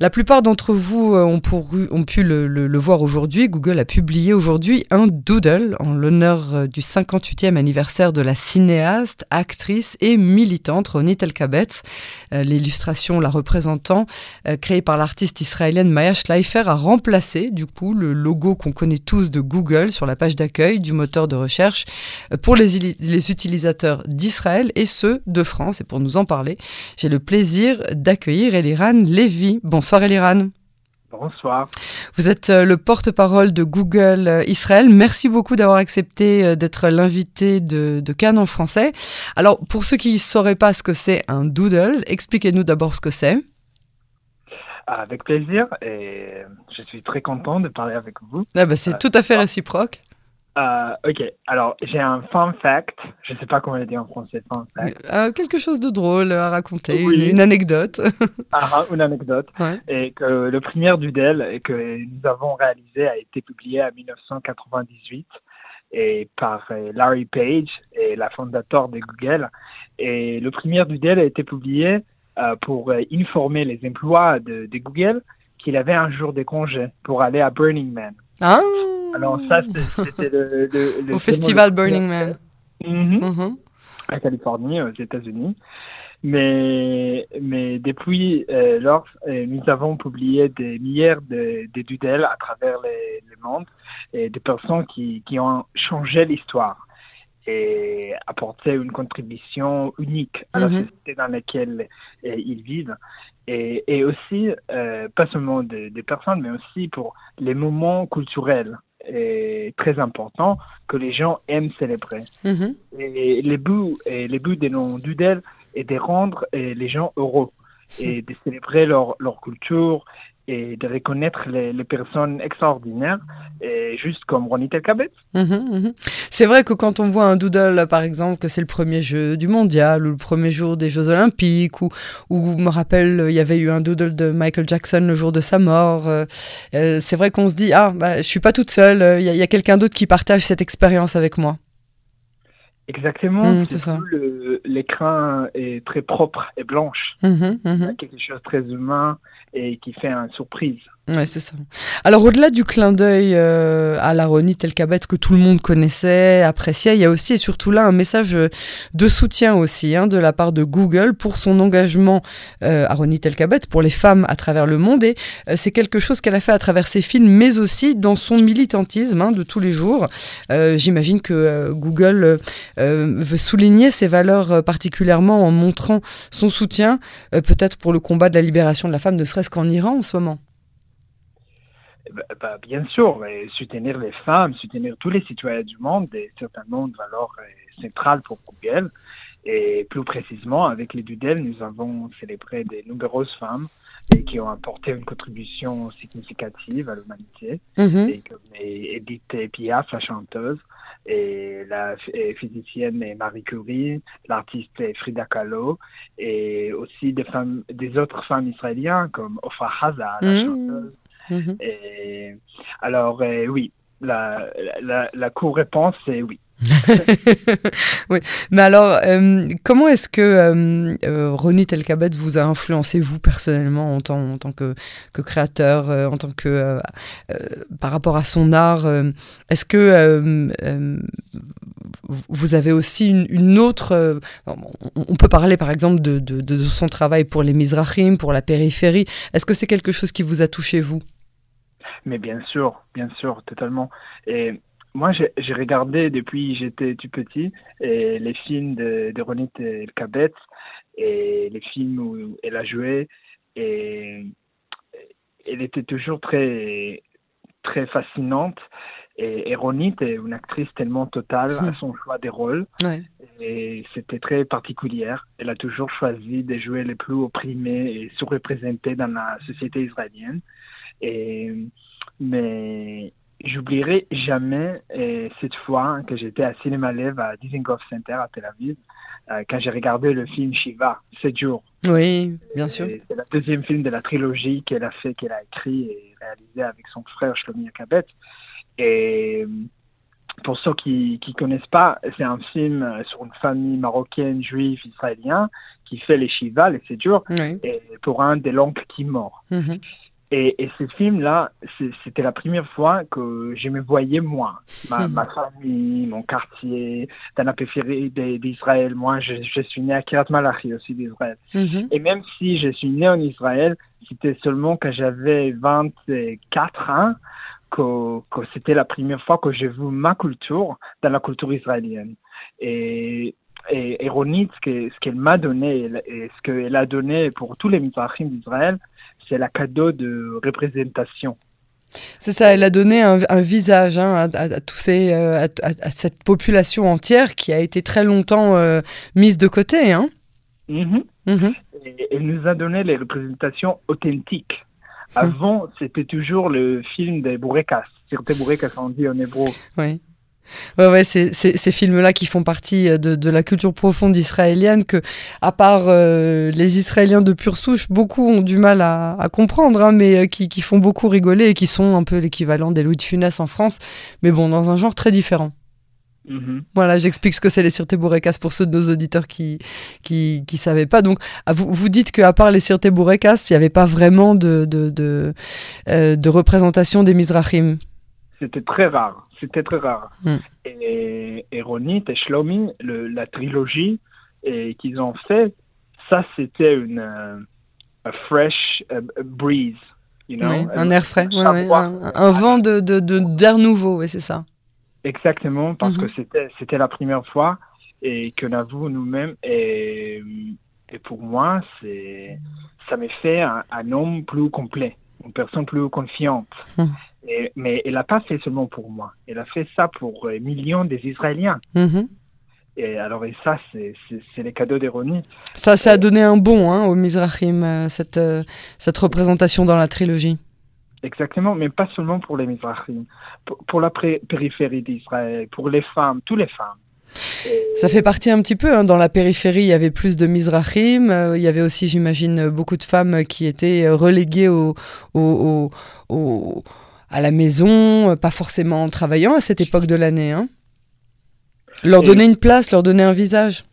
La plupart d'entre vous euh, ont, pu le, voir aujourd'hui. Google a publié aujourd'hui un doodle en l'honneur euh, du 58e anniversaire de la cinéaste, actrice et militante Ronit Elkabetz. Euh, l'illustration la représentant, créée par l'artiste israélienne Maya Schleifer, a remplacé du coup le logo qu'on connaît tous de Google sur la page d'accueil du moteur de recherche pour les, les utilisateurs d'Israël et ceux de France. Et pour nous en parler, j'ai le plaisir d'accueillir Eliran Lévy. Bonsoir Eliran. Bonsoir. Vous êtes euh, le porte-parole de Google euh, Israël. Merci beaucoup d'avoir accepté euh, d'être l'invité de, de Cannes en français. Alors, pour ceux qui ne sauraient pas ce que c'est un doodle, expliquez-nous d'abord ce que c'est. Avec plaisir et je suis très content de parler avec vous. Ah bah c'est tout à fait réciproque. Euh, ok, alors j'ai un fun fact. Je ne sais pas comment le dire en français, fun fact. Euh, quelque chose de drôle à raconter, une, anecdote. Ah, ah, une anecdote. Et que le premier Dudel que nous avons réalisé a été publié en 1998 et par euh, Larry Page, et la fondateur de Google. Et le premier Dudel a été publié pour informer les emplois de, de Google qu'il avait un jour de congé pour aller à Burning Man. Ah alors ça, c'était le, Au festival Burning Man. Mhm. À Californie, aux États-Unis. Mais, mais depuis euh, lors, euh, nous avons publié des milliers de, de doodles à travers le monde et des personnes qui, qui ont changé l'histoire et apporté une contribution unique à la mhm. société dans laquelle euh, ils vivent. Et, et aussi, euh, pas seulement des, des, personnes, mais aussi pour les moments culturels est très important que les gens aiment célébrer. Et les buts, et les buts des noms d'Udel est de rendre les gens heureux et de célébrer leur, leur culture et de reconnaître les, personnes extraordinaires, et juste comme Ronit Elkabet. Mhm, mhm. C'est vrai que quand on voit un doodle, par exemple, que c'est le premier jeu du mondial ou le premier jour des Jeux olympiques, ou, ou me rappelle, il y avait eu un doodle de Michael Jackson le jour de sa mort, euh, euh, c'est vrai qu'on se dit, ah, bah, je suis pas toute seule, euh, il y a, quelqu'un d'autre qui partage cette expérience avec moi. Exactement, mmh, c'est ça. L'écran est très propre et blanche. Mhm, il y a quelque chose de très humain et qui fait une surprise. Ouais, c'est ça. Alors, au-delà du clin d'œil euh, à la Ronit Elkabet que tout le monde connaissait, appréciait, il y a aussi et surtout là un message de soutien aussi hein, de la part de Google pour son engagement euh, à Ronit Elkabet, pour les femmes à travers le monde. Et euh, c'est quelque chose qu'elle a fait à travers ses films, mais aussi dans son militantisme hein, de tous les jours. J'imagine que Google veut souligner ses valeurs particulièrement en montrant son soutien, peut-être pour le combat de la libération de la femme, ne serait-ce qu'en Iran en ce moment. Bah, bah, bien sûr, soutenir les femmes, soutenir tous les citoyens du monde est certainement une valeur euh, centrale pour Google. Et plus précisément, avec les Dudel, nous avons célébré de nombreuses femmes et qui ont apporté une contribution significative à l'humanité. Mm-hmm. Et comme Edith Piaf, la chanteuse, et la physicienne Marie Curie, l'artiste Frida Kahlo, et aussi des femmes, des autres femmes israéliennes comme Ofra Haza, la mm-hmm. chanteuse, Mhm. Et, alors, euh, oui, la, la, la réponse c'est oui. oui, mais alors, euh, comment est-ce que euh, euh Ronit Elkabet vous a influencé, vous, personnellement, en tant, en tant que, que créateur, en tant que. par rapport à son art Est-ce que vous avez aussi une, autre. on peut parler, par exemple, de, de, de son travail pour les Mizrahim, pour la périphérie. Est-ce que c'est quelque chose qui vous a touché, vous? Mais bien sûr, bien sûr, totalement. Et moi, j'ai regardé depuis j'étais tout petit et les films de, de Ronit Elkabet et les films où elle a joué et elle était toujours très très fascinante et, et Ronit est une actrice tellement totale à son choix des rôles et c'était très particulière. Elle a toujours choisi de jouer les plus opprimés et sous-représentés dans la société israélienne et mais j'oublierai jamais euh, cette fois que j'étais à Cinéma Lev à Dizengoff Center à Tel Aviv, euh, quand j'ai regardé le film Shiva, 7 jours. Oui, bien sûr. C'est le deuxième film de la trilogie qu'elle a fait, qu'elle a écrit et réalisé avec son frère Shlomi Akabet. Et pour ceux qui ne connaissent pas, c'est un film sur une famille marocaine, juive, israélienne qui fait les Shiva, les Séjours, et pour un des l'oncle qui mort. Mhm. Et, et, ce film-là, c'était la première fois que je me voyais moi, ma, ma famille, mon quartier, dans la périphérie d'Israël. Moi, je, je, suis né à Kiryat Malachi aussi d'Israël. Mhm. Et même si je suis né en Israël, c'était seulement quand j'avais 24 ans que, que c'était la première fois que j'ai vu ma culture dans la culture israélienne. Et et, Ronit, ce qu'elle m'a donné et ce qu'elle a donné pour tous les Mizrahim d'Israël, c'est la cadeau de représentation. C'est ça, elle a donné un, visage hein, à, tous ces, euh, à, cette population entière qui a été très longtemps euh, mise de côté. Hein. Mm-hmm. Mm-hmm. elle nous a donné les représentations authentiques. Hum. Avant, c'était toujours le film des Bourekas, Sirte Bourekas on dit en hébreu. Oui. Ouais, ouais, c'est ces films-là qui font partie euh, de, de, la culture profonde israélienne que, à part euh, les Israéliens de pure souche, beaucoup ont du mal à, à comprendre, hein, mais euh, qui, qui, font beaucoup rigoler et qui sont un peu l'équivalent des Louis de Funès en France, mais bon, dans un genre très différent. Mm-hmm. Voilà, j'explique ce que c'est les Sirte Bourekas pour ceux de nos auditeurs qui qui, qui savaient pas. Donc, ah, vous, vous dites qu'à part les Sirte Bourekas, il n'y avait pas vraiment de, de, de, de représentation des Mizrahim c'était très rare. C'était très rare. Hmm. Et, et Ronit et Shlomi, le, la trilogie qu'ils ont fait, ça c'était une euh, fresh breeze. You know? un air frais, un, vent de, de, d'air nouveau, oui, c'est ça. Exactement, parce que mhm. c'était, c'était la première fois et que nous nous-mêmes. Et, et pour moi, ça m'a fait un, un, homme plus complet, une personne plus confiante. Mais elle n'a pas fait seulement pour moi. Elle a fait ça pour euh, millions des Israéliens. Mhm. Et alors, et ça, c'est les cadeaux d'ironie. Ça, ça a donné un bon hein, au Mizrahim, euh, cette, euh, cette représentation dans la trilogie. Exactement, mais pas seulement pour les Mizrahim, pour, la périphérie d'Israël, pour les femmes, toutes les femmes. Ça fait partie un petit peu, hein, dans la périphérie, il y avait plus de Mizrahim, il y avait aussi, j'imagine, beaucoup de femmes qui étaient reléguées au, au, au à la maison, euh, pas forcément en travaillant à cette époque de l'année. Hein. Leur donner une place, leur donner un visage.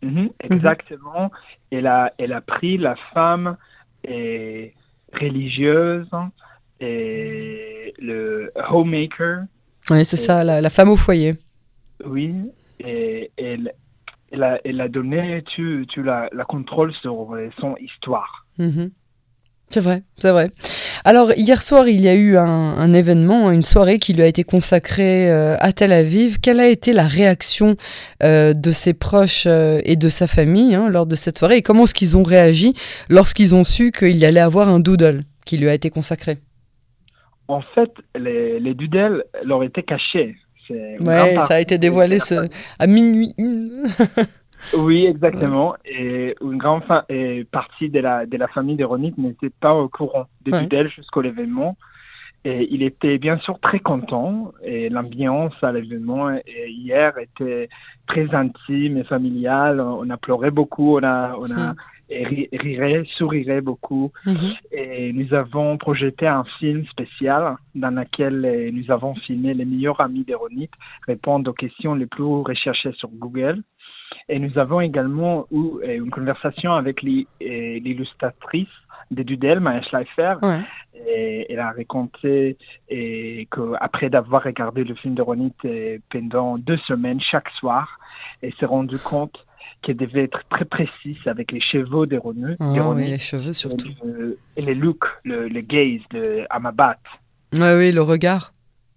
Mhm, mhm. exactement. Elle, a, elle a pris la femme et religieuse et le homemaker. Oui, c'est ça, la, femme au foyer. Oui, et elle, elle, a, elle a donné tu, tu la, la contrôle sur son histoire. Mhm. C'est vrai, c'est vrai. Alors hier soir, il y a eu un, événement, une soirée qui lui a été consacrée euh, à Tel Aviv. Quelle a été la réaction euh, de ses proches euh, et de sa famille hein, lors de cette soirée? Et comment est-ce qu'ils ont réagi lorsqu'ils ont su qu'il y allait avoir un doodle qui lui a été consacré? En fait, les, les doodles leur étaient cachés. Ouais, ça a été dévoilé ce... à minuit Oui, exactement. Et une grande partie de la, de la famille d'Héronite n'était pas au courant de ouais. jusqu'au événement. Et il était bien sûr très content et l'ambiance à l'événement hier était très intime et familiale. On a pleuré beaucoup, on a, on a rirait, sourirait beaucoup. Mm-hmm. Et nous avons projeté un film spécial dans lequel nous avons filmé les meilleurs amis d'Héronite répondre aux questions les plus recherchées sur Google. Et nous avons également eu euh, une conversation avec euh, l'illustratrice de Dudel, Maya Schleifer. Et elle a raconté qu'après d'avoir regardé le film de Ronit euh, pendant deux semaines chaque soir, elle s'est rendue compte qu'elle devait être très précise avec les cheveux de Ronit. Ah oui, les cheveux surtout. Et, les looks, le, gaze, le amabat. Oui, oui, le regard.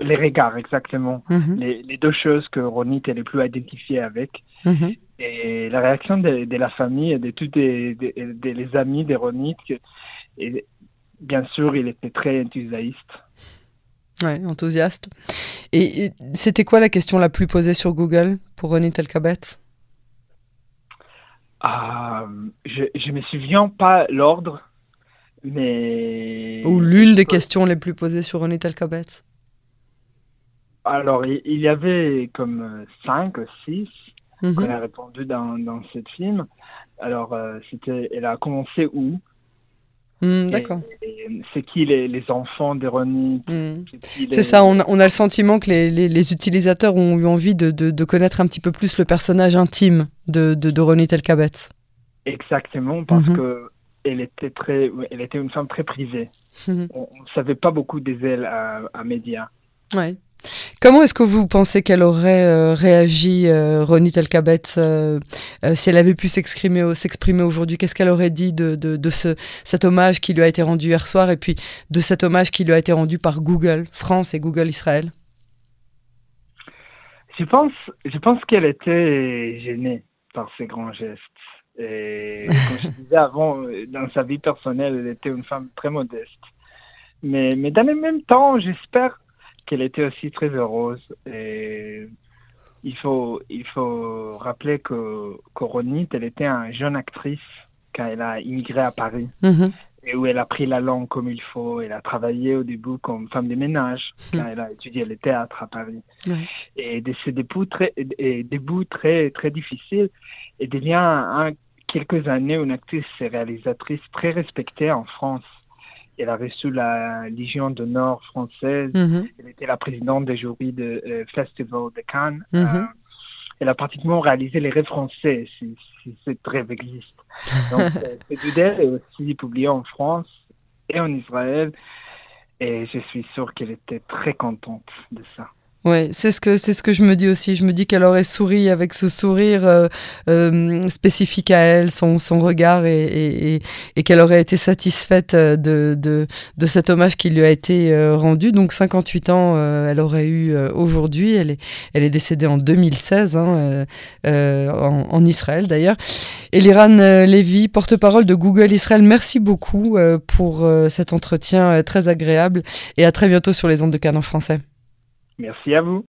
Les regards, exactement. Mhm. les, deux choses que Ronit est le plus identifiée avec. Mhm. Et la réaction de, la famille et de tous les, les amis d'Héronite, et bien sûr, il était très enthousiaste. Ouais, enthousiaste. Et, c'était quoi la question la plus posée sur Google pour Ronit Elkabet? Ah, Je ne me souviens pas l'ordre, mais... Ou l'une des questions les plus posées sur Ronit Elkabet? Alors, il, il y avait comme 5 ou 6 elle mhm. a répondu dans, dans ce film. Alors, euh, c'était, elle a commencé où? Hmm, D'accord. C'est qui les, les enfants d'Ironie hmm. C'est ça, on a, on a, le sentiment que les, les, utilisateurs ont eu envie de, de, de, connaître un petit peu plus le personnage intime de, de, Telkabet. Exactement, parce qu'elle que elle était très, elle était une femme très privée. Mhm. On ne savait pas beaucoup des ailes à, à médias. Ouais. Comment est-ce que vous pensez qu'elle aurait euh, réagi, euh, Ronit Elkabet, euh, si elle avait pu s'exprimer, s'exprimer aujourd'hui? Qu'est-ce qu'elle aurait dit de, ce, cet hommage qui lui a été rendu hier soir et puis de cet hommage qui lui a été rendu par Google France et Google Israël? Je pense, je pense qu'elle était gênée par ces grands gestes. Et comme je disais avant, dans sa vie personnelle, elle était une femme très modeste. Mais, mais dans le même temps, j'espère qu'elle était aussi très heureuse. Et il faut, il faut rappeler que Coronite, elle était une jeune actrice quand elle a immigré à Paris. Mhm. Et où elle a pris la langue comme il faut. Elle a travaillé au début comme femme de ménage quand elle a étudié le théâtre à Paris. Et de ces débuts très, et débuts très, très difficiles, elle devient en quelques années une actrice et réalisatrice très respectée en France. Elle a reçu la Légion d'honneur française. Mhm. Elle était la présidente des jurys du euh, Festival de Cannes. Mhm. Euh, elle a pratiquement réalisé les rêves français, si, si cette rêve existe. Donc, euh, cette est aussi publié en France et en Israël. Et je suis sûr qu'elle était très contente de ça. Ouais, c'est ce que c'est ce que je me dis aussi. Je me dis qu'elle aurait souri avec ce sourire euh, euh, spécifique à elle, son, son regard, et, et, et qu'elle aurait été satisfaite euh, de, de, de, cet hommage qui lui a été rendu. Donc 58 ans, elle aurait eu aujourd'hui. Elle est elle est décédée en 2016 hein, en, en, Israël d'ailleurs. Eliran Levy, porte-parole de Google Israël, merci beaucoup pour cet entretien très agréable et à très bientôt sur les ondes de Cannes en français. Merci à vous.